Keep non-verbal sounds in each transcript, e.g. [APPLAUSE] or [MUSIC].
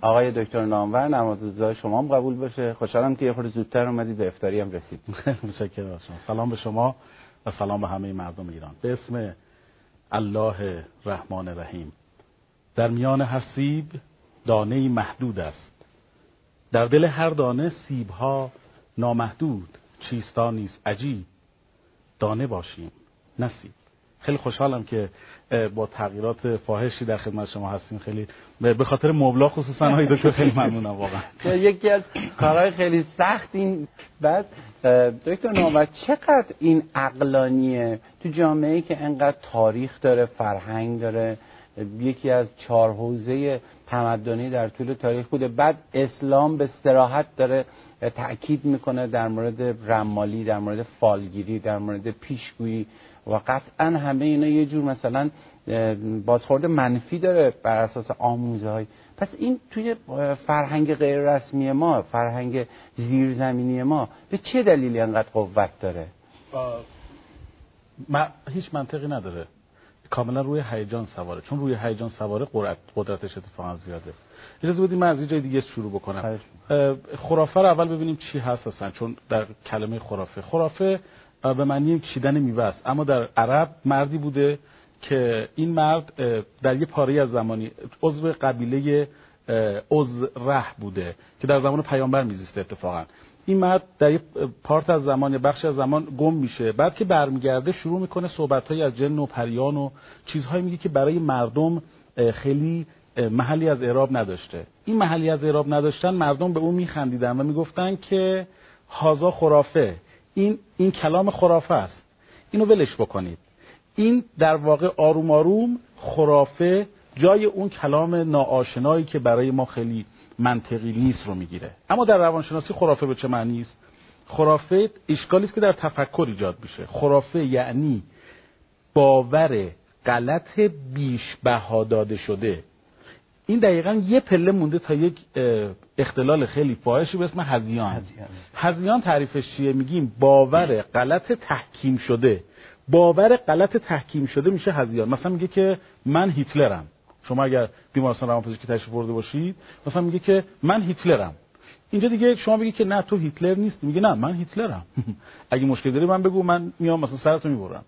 آقای دکتر نامور نماز شما هم قبول باشه. خوشحالم که یه خورده زودتر اومدید به افتاری هم رسید [LAUGHS] متشکرم شما. سلام به شما و سلام به همه مردم ایران. به اسم الله رحمان رحیم در میان هر سیب دانه محدود است. در دل هر دانه سیبها نامحدود. چیستا نیست عجیب. دانه باشیم. نسیب خیلی خوشحالم که با تغییرات فاحشی در خدمت شما هستیم. خیلی به خاطر مبلا خصوصا های دکتر خیلی [LAUGHS] ممنونم واقعا. یکی از کارهای خیلی سخت این بعد دکتر نوبت چقدر این عقلانیه؟ تو جامعه که انقدر تاریخ داره فرهنگ داره یکی از چهار حوزه تمدنی در طول تاریخ بوده. بعد اسلام به استراحت داره تاکید می‌کنه در مورد رمالی در مورد فالگیری در مورد پیشگویی. و قطعا همه اینا یه جور مثلا بازخورد منفی داره بر اساس آموزه های پس این توی فرهنگ غیر رسمی ما فرهنگ زیرزمینی ما به چه دلیلی انقدر قوت داره؟ ما هیچ منطقی نداره. کاملا روی هیجان سواره. چون روی هیجان سواره قدرت قدرتش اتفاقا زیاده. اجازه بدید من از جای دیگه شروع بکنم. خرافه رو اول ببینیم چی هست اصلا چون در کلمه خرافه. خرافه به معنی کشیدن میوه است. اما در عرب مردی بوده که این مرد در یه پاره از زمانی عضو قبیله ره بوده که در زمان پیامبر میزیسته اتفاقا. این مرد در یه پارت از زمان بخش از زمان گم میشه. بعد که برمیگرده شروع می‌کنه صحبتهایی از جن و پریان و چیزهایی میگه که برای مردم خیلی محلی از اعراب نداشته. این محلی از اعراب نداشتن مردم به اون میخندیدن و می‌گفتن که هازا خرافه. این این کلام خرافه است. اینو ولش بکنید. این در واقع آروم آروم خرافه جای اون کلام ناآشنایی که برای ما خیلی منطقی نیست رو می‌گیره. اما در روانشناسی خرافه به چه معنی است؟ خرافه اشکالی است که در تفکر ایجاد میشه. خرافه یعنی باور غلط بیش بها داده شده. این دقیقا یه پله مونده تا یک اختلال خیلی فاحشی به اسم هزیان. هزیان. تعریفش چیه؟ میگیم باور غلط تحکیم شده. باور غلط تحکیم شده میشه هزیان. مثلا میگه که من هیتلرم. شما اگر بیمارستان روانپزشکی تشریف برده باشید مثلا میگه که من هیتلرم. اینجا دیگه شما میگی که نه تو هیتلر نیست میگه نه من هیتلرم. [LAUGHS] اگه مشکل داری من بگو من میام مثلا سرتو می‌برم.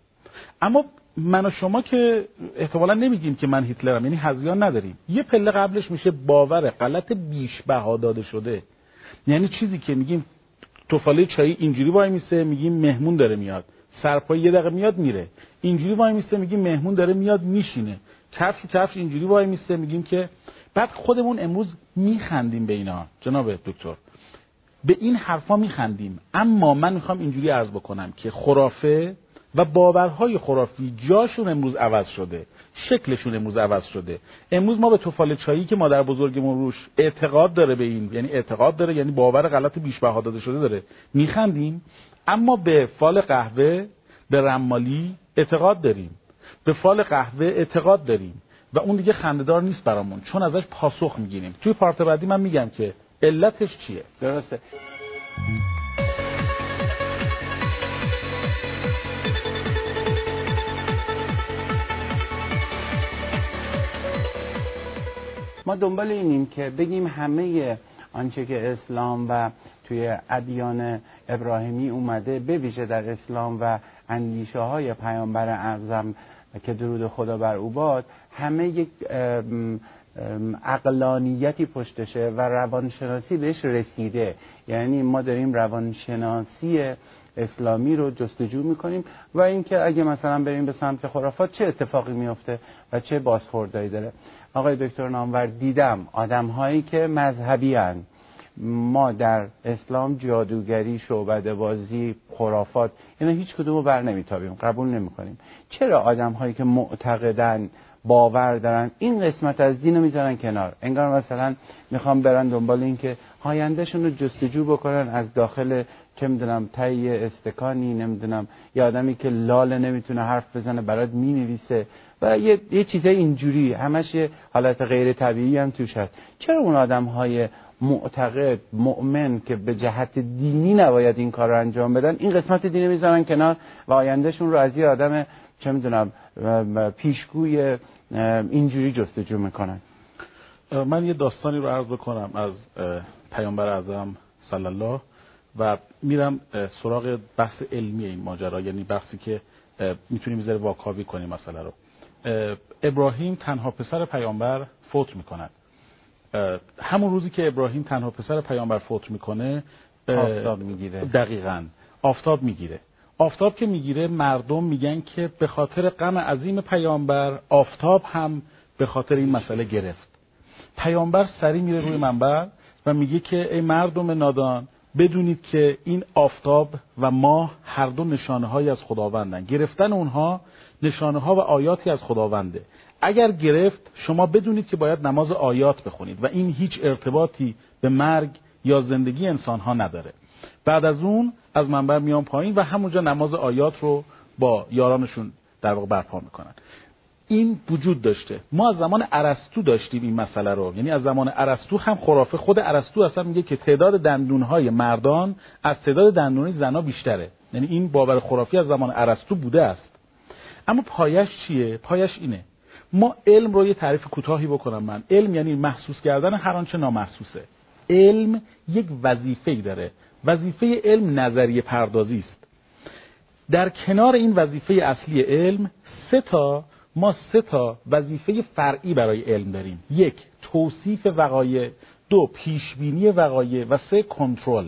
اما من و شما که احتمالا نمیگیم که من هیتلرم یعنی هزیان نداریم. یه پله قبلش میشه باور غلط بیش بها داده شده. یعنی چیزی که میگیم توفاله چایی اینجوری وای میسه میگیم مهمون داره میاد. سرپای یه دقیقه میاد میره. اینجوری وای میسته میگیم مهمون داره میاد میشینه. کفش کفش اینجوری وای میسته میگیم که بعد خودمون امروز میخندیم به اینا. جناب دکتر به این حرفا میخندیم. اما من می‌خوام اینجوری عرض بکنم که خرافه و باورهای خرافی جاشون امروز عوض شده. شکلشون امروز عوض شده. امروز ما به توفال چایی که مادر بزرگمون روش اعتقاد داره به این یعنی اعتقاد داره یعنی باور غلط بیش بها داده شده داره. میخندیم اما به فال قهوه به رمالی اعتقاد داریم. به فال قهوه اعتقاد داریم. و اون دیگه خندهدار نیست برامون چون ازش پاسخ می‌گیریم. توی پارت بعدی من میگم که علتش چیه؟ درسته. ما دنبال اینیم که بگیم همه آنچه که اسلام و توی ادیان ابراهیمی اومده به ویژه در اسلام و اندیشه های پیامبر اعظم که درود خدا بر او باد همه یک اقلانیتی پشتشه و روانشناسی بهش رسیده. یعنی ما داریم روانشناسی اسلامی رو جستجو می‌کنیم و اینکه اگه مثلا بریم به سمت خرافات چه اتفاقی میفته و چه بازخوردایی داره. آقای دکتر نامور دیدم آدم هایی که مذهبی هن. ما در اسلام جادوگری شعبده بازی خرافات اینا هیچ کدوم رو بر نمیتابیم قبول نمی‌کنیم. چرا آدم هایی که معتقدن باور دارن این قسمت از دین رو می‌ذارن کنار؟ انگار مثلا می‌خوام برن دنبال این که هایندهشون رو جستجو بکنن از داخل چه می‌دونم تایی استکانی نمی‌دونم. یه آدمی که لاله نمی‌تونه حرف بزنه برات می‌نویسه. و یه, یه چیزای اینجوری. همش یه حالت غیر طبیعی هم توش هست. چرا اون آدم های معتقد مؤمن که به جهت دینی نباید این کار رو انجام بدن این قسمت دینی می‌ذارن کنار و آیندهشون رو از یه آدم چه می‌دونم پیشگوی اینجوری جستجو می‌کنن. من یه داستانی رو عرض بکنم از پیامبر اعظم صلی الله و میرم سراغ بحث علمی این ماجرا یعنی بحثی که می‌تونیم بذاره واکاوی کنیم مسئله رو. ابراهیم تنها پسر پیامبر فوت می‌کنن همون روزی که ابراهیم تنها پسر پیامبر فوت می‌کنه آفتاب می‌گیره. دقیقا. آفتاب می‌گیره. آفتاب که می‌گیره مردم میگن که به خاطر غم عظیم پیامبر آفتاب هم به خاطر این مسئله گرفت. پیامبر سری میره روی منبر و میگه که ای مردم نادان بدونید که این آفتاب و ماه هر دو نشانه های از خداوندن. گرفتن اونها نشانه ها و آیاتی از خداونده. اگر گرفت شما بدونید که باید نماز آیات بخونید و این هیچ ارتباطی به مرگ یا زندگی انسان ها نداره. بعد از اون از منبر میان پایین و همونجا نماز آیات رو با یارانشون در واقع برپا می‌کنن. این وجود داشته. ما از زمان ارسطو داشتیم این مسئله رو. یعنی از زمان ارسطو هم خرافه. خود ارسطو اصلا میگه که تعداد دندونهای مردان از تعداد دندونهای زنا بیشتره. یعنی این باور خرافی از زمان ارسطو بوده است. اما پایش چیه؟ پایش اینه. ما علم رو یه تعریف کوتاهی بکنم من. علم یعنی محسوس کردن هر آنچه نامحسوسه. علم یک وظیفه داره. وظیفه علم نظریه پردازی است. در کنار این وظیفه اصلی علم سه تا ما سه تا وظیفه فرعی برای علم داریم. یک توصیف وقایع. دو پیشبینی وقایع. و سه کنترل.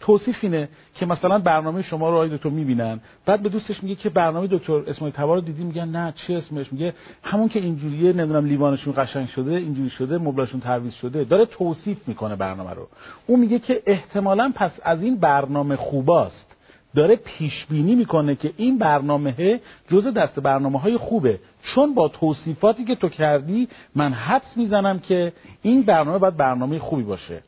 توصیف اینه که مثلا برنامه شما رو آقای دکتر می‌بینن. بعد به دوستش میگه که برنامه دکتر اسماعیل تبار رو دیدی؟ میگن نه چه اسمش؟ میگه همون که اینجوریه نمی‌دونم لیوانشون قشنگ شده اینجوری شده مبلاشون تعویض شده. داره توصیف می‌کنه برنامه رو. اون میگه که احتمالا پس از این برنامه خوباست. داره پیش بینی می‌کنه که این برنامه جزء دست برنامه های خوبه. چون با توصیفاتی که تو کردی من حدس می‌زنم که این برنامه باید برنامه خوبی باشه.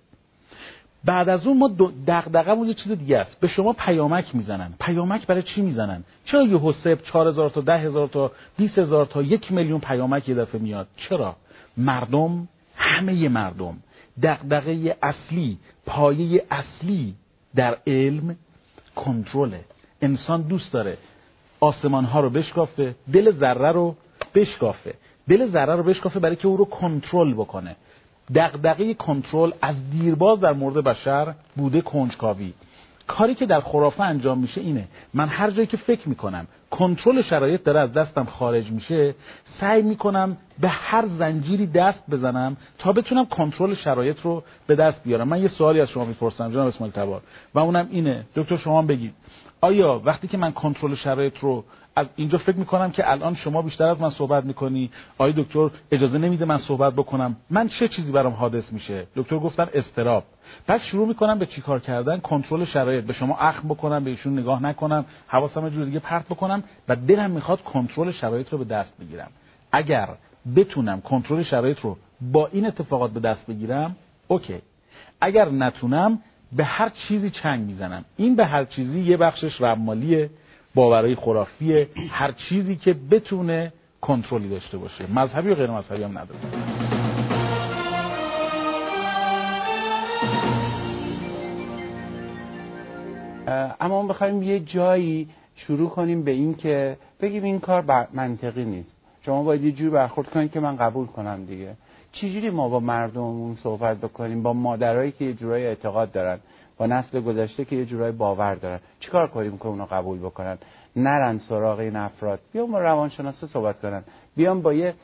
بعد از اون ما دغدغه‌مون یه چیز دیگه است. به شما پیامک می‌زنن. پیامک برای چی می‌زنن؟ چرا یه حساب 4000 تا 10000 تا 20000 تا یک میلیون پیامک یه دفعه میاد؟ چرا؟ مردم همه مردم دغدغه اصلی پایه اصلی در علم کنترله. انسان دوست داره آسمان ها رو بشکافه دل ذره رو بشکافه. دل ذره رو بشکافه برای که او رو کنترل بکنه. دغدغه کنترل از دیرباز در مورد بشر بوده کنجکاوی. کاری که در خرافه انجام میشه اینه. من هر جایی که فکر می‌کنم کنترل شرایط داره از دستم خارج میشه سعی می‌کنم به هر زنجیری دست بزنم تا بتونم کنترل شرایط رو به دست بیارم. من یه سوالی از شما می‌پرسم جناب اسماعیل تبار. و اونم اینه. دکتر شما بگید. آیا وقتی که من کنترل شرایط رو از اینجا فکر می‌کنم که الان شما بیشتر از من صحبت می‌کنی آیا دکتر اجازه نمیده من صحبت بکنم من چه چیزی برام حادث میشه؟ دکتر گفتن استراب پس شروع می‌کنم به چیکار کردن؟ کنترل شرایط. به شما اخم بکنم به ایشون نگاه نکنم حواسم جور دیگه پرت بکنم و دلم می‌خواد کنترل شرایط رو به دست بگیرم. اگر بتونم کنترل شرایط رو با این اتفاقات به دست بگیرم اوکی. اگر نتونم به هر چیزی چنگ می‌زنم. این به هر چیزی یه بخشش رمالیه باورهای خرافیه هر چیزی که بتونه کنترلی داشته باشه. مذهبی و غیر مذهبی هم نداره. اما ما بخوایم یه جایی شروع کنیم به این که بگیم این کار منطقی نیست. شما باید یه جور برخورد کنید که من قبول کنم دیگه. چجوری ما با مردممون صحبت بکنیم؟ با مادرایی که یه جورای اعتقاد دارن. با نسل گذشته که یه جورای باور دارن. چیکار کنیم که اونا قبول بکنن؟ نرن سراغ این افراد. بیام با روانشناسا صحبت کنن. بیام با یه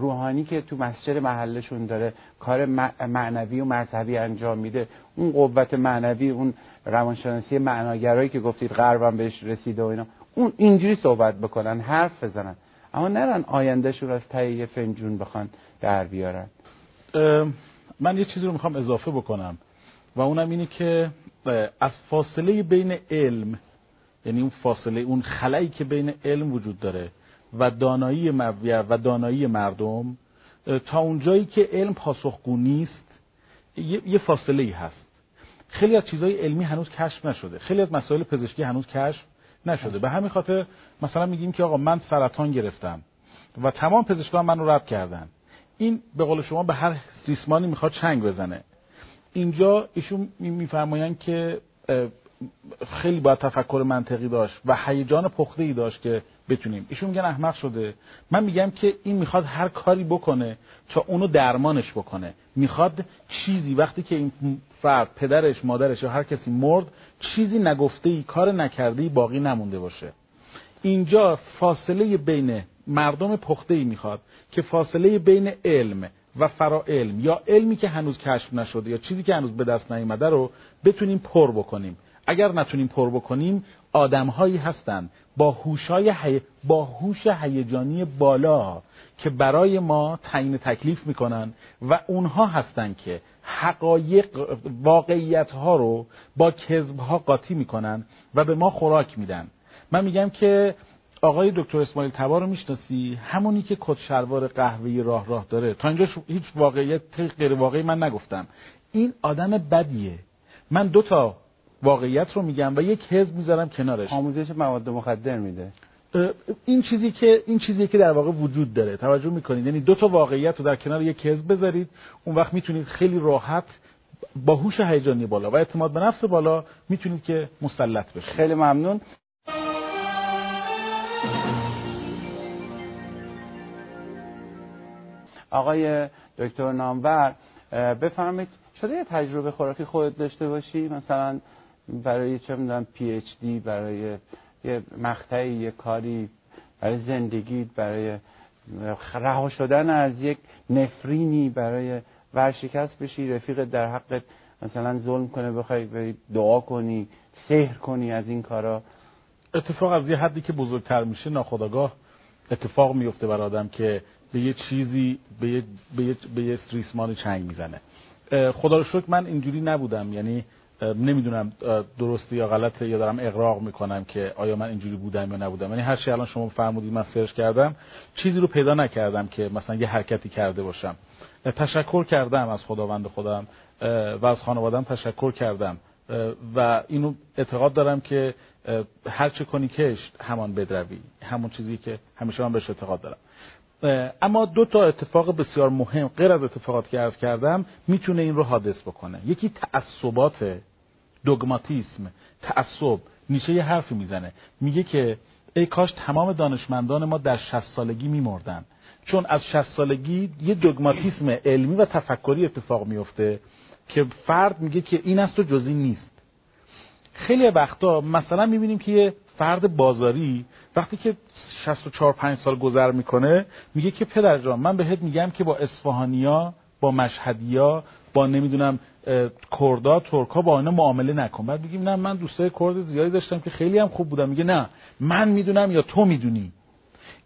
روحانی که تو مسجد محلشون داره کار معنوی و مذهبی انجام میده. اون قوت معنوی اون روانشناسی معناگرایی که گفتید غربم بهش رسیده و اینا. اون اینجوری صحبت بکنن حرف بزنن. اما نرن آیندهشون از ته فنجون بخوان در بیارن. من یه چیزی رو می‌خوام اضافه بکنم و اونم اینه که از فاصله بین علم یعنی اون فاصله اون خلایی که بین علم وجود داره و دانایی و دانایی مردم تا اونجایی که علم پاسخگو نیست یه فاصله ای هست. خیلی از چیزهای علمی هنوز کشف نشده. خیلی از مسائل پزشکی هنوز کشف نشده. به همین خاطر مثلا میگیم که آقا من سرطان گرفتم و تمام پزشکان من رو رد کردن. این به قول شما به هر ریسمانی می‌خواد چنگ بزنه. اینجا ایشون میفرمایند که خیلی باید تفکر منطقی داشت و هیجان پخته ای داشت که بتونیم. ایشون میگن احمق شده. من میگم که این می‌خواد هر کاری بکنه تا اونو درمانش بکنه. می‌خواد چیزی وقتی که این فرد پدرش مادرش یا هر کسی مرد چیزی نگفته ای کار نکرده ای باقی نمونده باشه. اینجا فاصله بین مردم پخته ای می‌خواد که فاصله بین علم و فرا علم یا علمی که هنوز کشف نشده یا چیزی که هنوز به دست نیامده رو بتونیم پر بکنیم. اگر نتونیم پر بکنیم آدمهایی هستند با هوشای حی... با هوش هیجانی بالا که برای ما تعیین تکلیف می‌کنن و اونها هستند که حقایق واقعیت ها رو با کذب ها قاطی می‌کنن و به ما خوراک میدن. من میگم که آقای دکتر اسماعیل تبا رو می‌شناسی؟ همونی که کت شلوار قهوه‌ای راه راه داره. تا اینجا هیچ واقعیت غیر واقعی من نگفتم. این آدم بدیه. من دو تا واقعیت رو میگم و یک حزب می‌ذارم کنارش. آموزش مواد مخدر میده. این چیزی که این چیزی که در واقع وجود داره. توجه می‌کنید. یعنی دو تا واقعیت رو در کنار یک حزب بذارید. اون وقت می‌تونید خیلی راحت با هوش هیجانی بالا و اعتماد به نفس بالا می‌تونید که مسلط بشید. خیلی ممنون. آقای دکتر نامور بفرمایید شده یه تجربه خوراکی خودت داشته باشی؟ مثلا برای چه می‌دونم پی اچ دی برای یه مقطعی یه کاری برای زندگی برای رها شدن از یک نفرینی برای ورشکست بشی رفیق در حقت مثلا ظلم کنه بخوای دعا کنی سحر کنی از این کارا. اتفاق از یه حدی که بزرگتر میشه ناخداگاه اتفاق میفته بر آدم که به یه چیزی به یه, به یه, به یه ریسمانی چنگ می‌زنه. خدا رو شکر من اینجوری نبودم. یعنی نمی‌دونم درسته یا غلطه یا دارم اقراق می‌کنم که آیا من اینجوری بودم یا نبودم. یعنی هر چی الان شما فرمودید من سرچ کردم چیزی رو پیدا نکردم که مثلا یه حرکتی کرده باشم. تشکر کردم از خداوند خودم و از خانوادم تشکر کردم و اینو اعتقاد دارم که هر چه کنی کشت همان بدروی همون چیزی که همیشه من بهش اعتقاد دارم. اما دو تا اتفاق بسیار مهم غیر از اتفاقات که عرض کردم می‌تونه این رو حادث بکنه. یکی تعصبات دوگماتیسم. تعصب نیشه یه حرفی می‌زنه. میگه که ای کاش تمام دانشمندان ما در 60 سالگی میمردن. چون از 60 سالگی یه دوگماتیسم علمی و تفکری اتفاق میفته که فرد میگه که این است و جزی نیست. خیلی وقتا مثلا می‌بینیم که یه فرد بازاری وقتی که 64 5 سال گذر می‌کنه میگه که پدر جان من بهت میگم که با اصفهانیا با مشهدیا با نمی‌دونم کردا ترکا با اینا معامله نکن. بعد میگیم نه من دوستای کرد زیادی داشتم که خیلی هم خوب بودم. میگه نه من می‌دونم یا تو می‌دونی.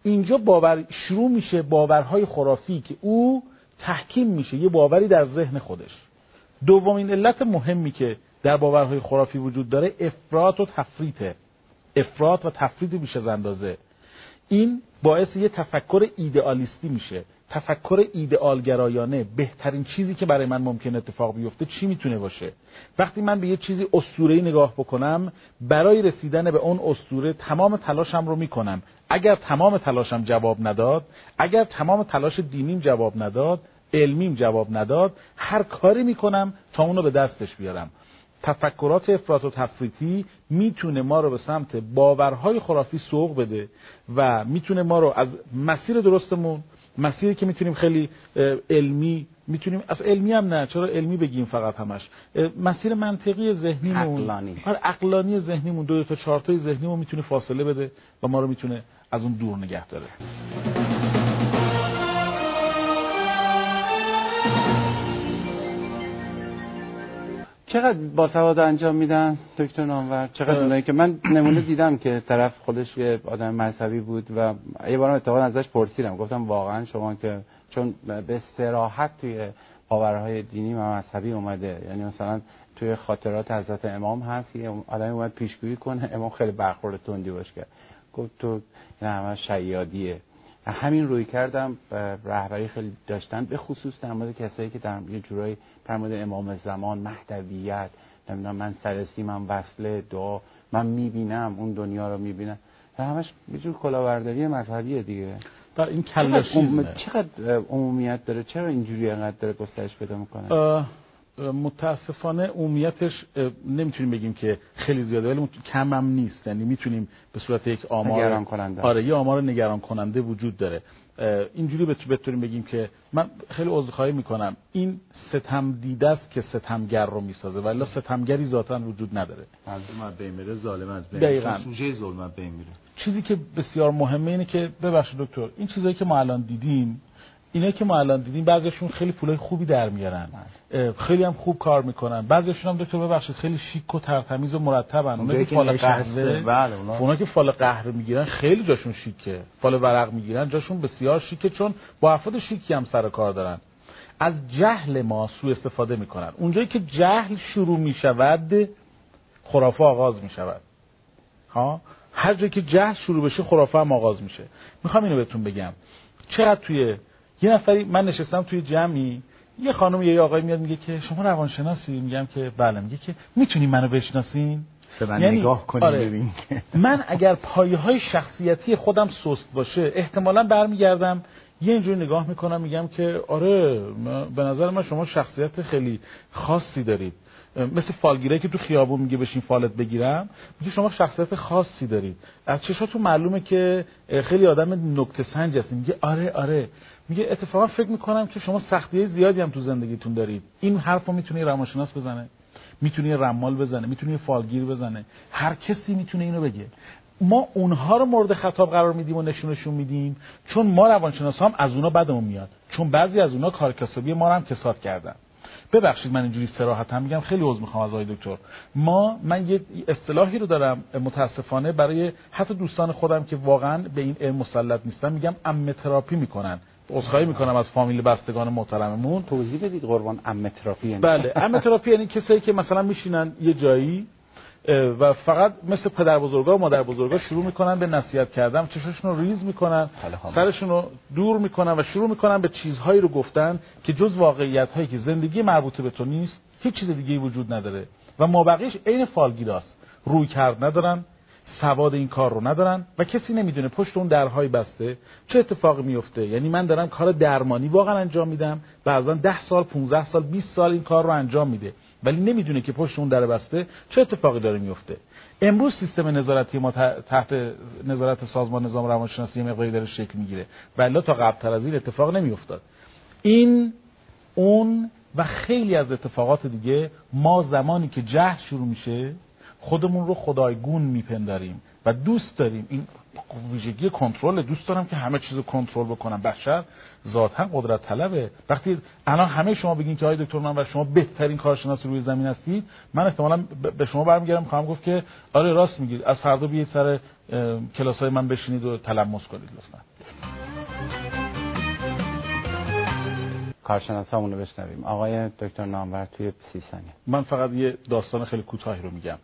اینجا باور شروع میشه باورهای خرافی که او تحکیم میشه یه باوری در ذهن خودش. دومین علت مهمی که در باورهای خرافی وجود داره افراط و تفریطه. افراد و تفرید بیش از اندازه این باعث یه تفکر ایدئالیستی میشه. تفکر ایدئالگرایانه بهترین چیزی که برای من ممکن اتفاق بیفته چی می‌تونه باشه؟ وقتی من به یه چیزی اسطوره‌ای نگاه بکنم برای رسیدن به اون اسطوره تمام تلاشم رو می‌کنم. اگر تمام تلاشم جواب نداد اگر تمام تلاش دینیم جواب نداد علمیم جواب نداد هر کاری می‌کنم تا اونو به دستش بیارم. تفکرات افراط و تفریطی می‌تونه ما رو به سمت باورهای خرافی سوق بده و می‌تونه ما رو از مسیر درستمون مسیری که می‌تونیم خیلی علمی می‌تونیم از علمی هم نه چرا علمی بگیم فقط همش؟ مسیر منطقی ذهنیمون عقلانی. آره، عقلانی ذهنیمون دو, دو تا چهار تای ذهنیمون می‌تونه فاصله بده و ما رو می‌تونه از اون دور نگه داره. چقدر با سواد انجام میدن دکتر نامور؟ چقدر اونایی که من نمونه دیدم که طرف خودش یه آدم مذهبی بود و یه بارم اتفاقا ازش پرسیدم. گفتم واقعا شما که چون به سراحت توی باورهای دینی و مذهبی اومده یعنی مثلا توی خاطرات حضرت امام هست یه آدمی اومد پیشگویی کنه امام خیلی برخورد تندی باش کرد. گفت تو این همه شیادیه. همین روی کردم رهبری خیلی داشتن به خصوص در مورد کسایی که در یه جورایی در مورد امام زمان مهدویت نمی‌دونم من سرسی من وصله دعا من می‌بینم اون دنیا رو می‌بینم. و همش یه جور کلاورداری مذهبیه دیگه. در این کلاشیزمه. چقدر عمومیت داره؟ چرا اینجوری انقدر داره گسترش پیدا می‌کنه؟ متاسفانه عمومیتش نمی‌تونیم بگیم که خیلی زیاده ولی کم هم نیست. یعنی می‌تونیم به صورت یک آمار نگران کننده آره یه آمار نگران کننده وجود داره. اینجوری بتونیم بگیم که من خیلی عذرخواهی می‌کنم. این ستم دیده است که ستمگر رو می‌سازه ولی ستمگری ذاتا وجود نداره. مظلوم بمیره ظالم از دقیقاً. سوژه ظلم بمیره چیزی که بسیار مهمه اینه که ببخشید دکتر این چیزایی که ما الان دیدیم اینا که ما الان دیدیم بعضیشون خیلی پولای خوبی در میارن. خیلی هم خوب کار می‌کنن. بعضیشون هم دکتر ببخشید خیلی شیک و ترتمیز و مرتبن. اونایی که فال قهوه بله اونا که فال قهوه می‌گیرن خیلی جاشون شیکه. فال ورق می‌گیرن جاشون بسیار شیکه چون با افراد شیکی هم سر کار دارن. از جهل ما سوء استفاده می‌کنن. اونجایی که جهل شروع می‌شود خرافه آغاز می‌شود. ها؟ هر جایی که جهل شروع بشه خرافه هم آغاز میشه. می‌خوام اینو بهتون بگم. چقدر توی یه نفری من نشستم توی جمعی یه خانم یه آقای میاد میگه که شما روانشناسی؟ میگم که بله. میگه که می‌تونی منو بشناسین من یعنی نگاه کنیم آره. ببین. [LAUGHS] من اگر پایه های شخصیتی خودم سست باشه احتمالا برمیگردم یه اینجوری نگاه می‌کنم میگم که آره به نظر من شما شخصیت خیلی خاصی دارید. مثل فالگیره که تو خیابون میگه بشین فالت بگیرم میگه شما شخصیت خاصی دارید. از چشاتون معلومه که خیلی آدم نکته سنج هستید میگه آره آره. میگه اتفاقا فکر می‌کنم که شما سختی زیادی هم تو زندگیتون دارید. این حرفو می‌تونه روانشناس بزنه می‌تونه رمال بزنه می‌تونه فالگیر بزنه. هر کسی می‌تونه اینو بگه. ما اونها رو مورد خطاب قرار میدیم و نشونشون میدیم چون ما روانشناس هم از اونا بدمون میاد. چون بعضی از اونا کار کسبی ما رو هم کساد کردن. ببخشید من اینجوری صراحت هم میگم خیلی عذر می‌خوام از آقای دکتر. ما من یه اصطلاحی رو دارم متاسفانه برای حتی دوستان خودم که واقعا به این علم مسلط نیستن میگم عمه تراپی می‌کنن. عذرخواهی می‌کنم از فامیل بستگان محترممون. توضیح بدید قربان عمه تراپی یعنی. بله عمه تراپی یعنی کسایی که مثلا میشینن یه جایی و فقط مثل پدر بزرگا و مادر بزرگا شروع می‌کنن به نصیحت کردن چشاشون رو ریز می‌کنن سرشون رو دور می‌کنن و شروع می‌کنن به چیزهایی رو گفتن که جز واقعیت هایی که زندگی مربوطه به تو نیست هیچ چیز دیگه وجود نداره. و مابقیش عین فالگیراست. روی کرد ندارن. سواد این کار رو ندارن و کسی نمی‌دونه پشت اون درهای بسته چه اتفاقی میفته. یعنی من دارم کار درمانی واقعا انجام میدم بعضا ده سال 15 سال 20 سال این کار رو انجام میده. ولی نمی‌دونه که پشت اون در بسته چه اتفاقی داره میفته. امروز سیستم نظارتی ما تحت نظارت سازمان نظام روانشناسی مقداری داره شکل می‌گیره. ولی تا قبل از این اتفاق نمیافتاد. این اون و خیلی از اتفاقات دیگه ما زمانی که جهل شروع میشه خودمون رو خدایگون میپنداریم و دوست داریم. این ویژگی کنترل دوست دارم که همه چیز کنترل بکنم. بشر ذاتا قدرت طلبه. وقتی الان همه شما بگین که آقای دکتر من و شما بهترین کارشناس روی زمین هستید من احتمالا به شما برمیگردم. خواهم گفت که آره راست میگید. از فردا بیاید سر کلاس های من بشینید و تلمس کنید لطفا. کارشناسامون رو بشنویم. آقای دکتر نامور توی سی ثانیه. من فقط یه داستان خیلی کوتاهی رو میگم.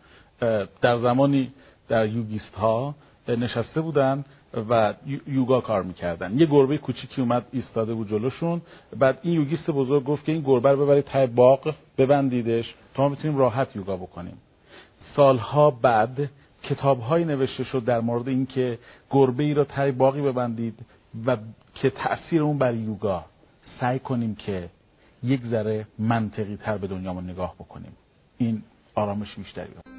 در زمانی در یوگیست ها نشسته بودن و یوگا کار می‌کردن. یه گربه کوچیکی اومد ایستاده بود جلوشون. بعد این یوگیست بزرگ گفت که این گربه رو ببرید ته باغ ببندیدش. تا ما بتونیم راحت یوگا بکنیم. سالها بعد کتابهایی نوشته شد در مورد اینکه گربه ای را ته باقی ببندید و که تاثیر اون بر یوگا سعی کنیم که یک ذره منطقی تر به دنیامون نگاه بکنیم. این آرامش بیشتری.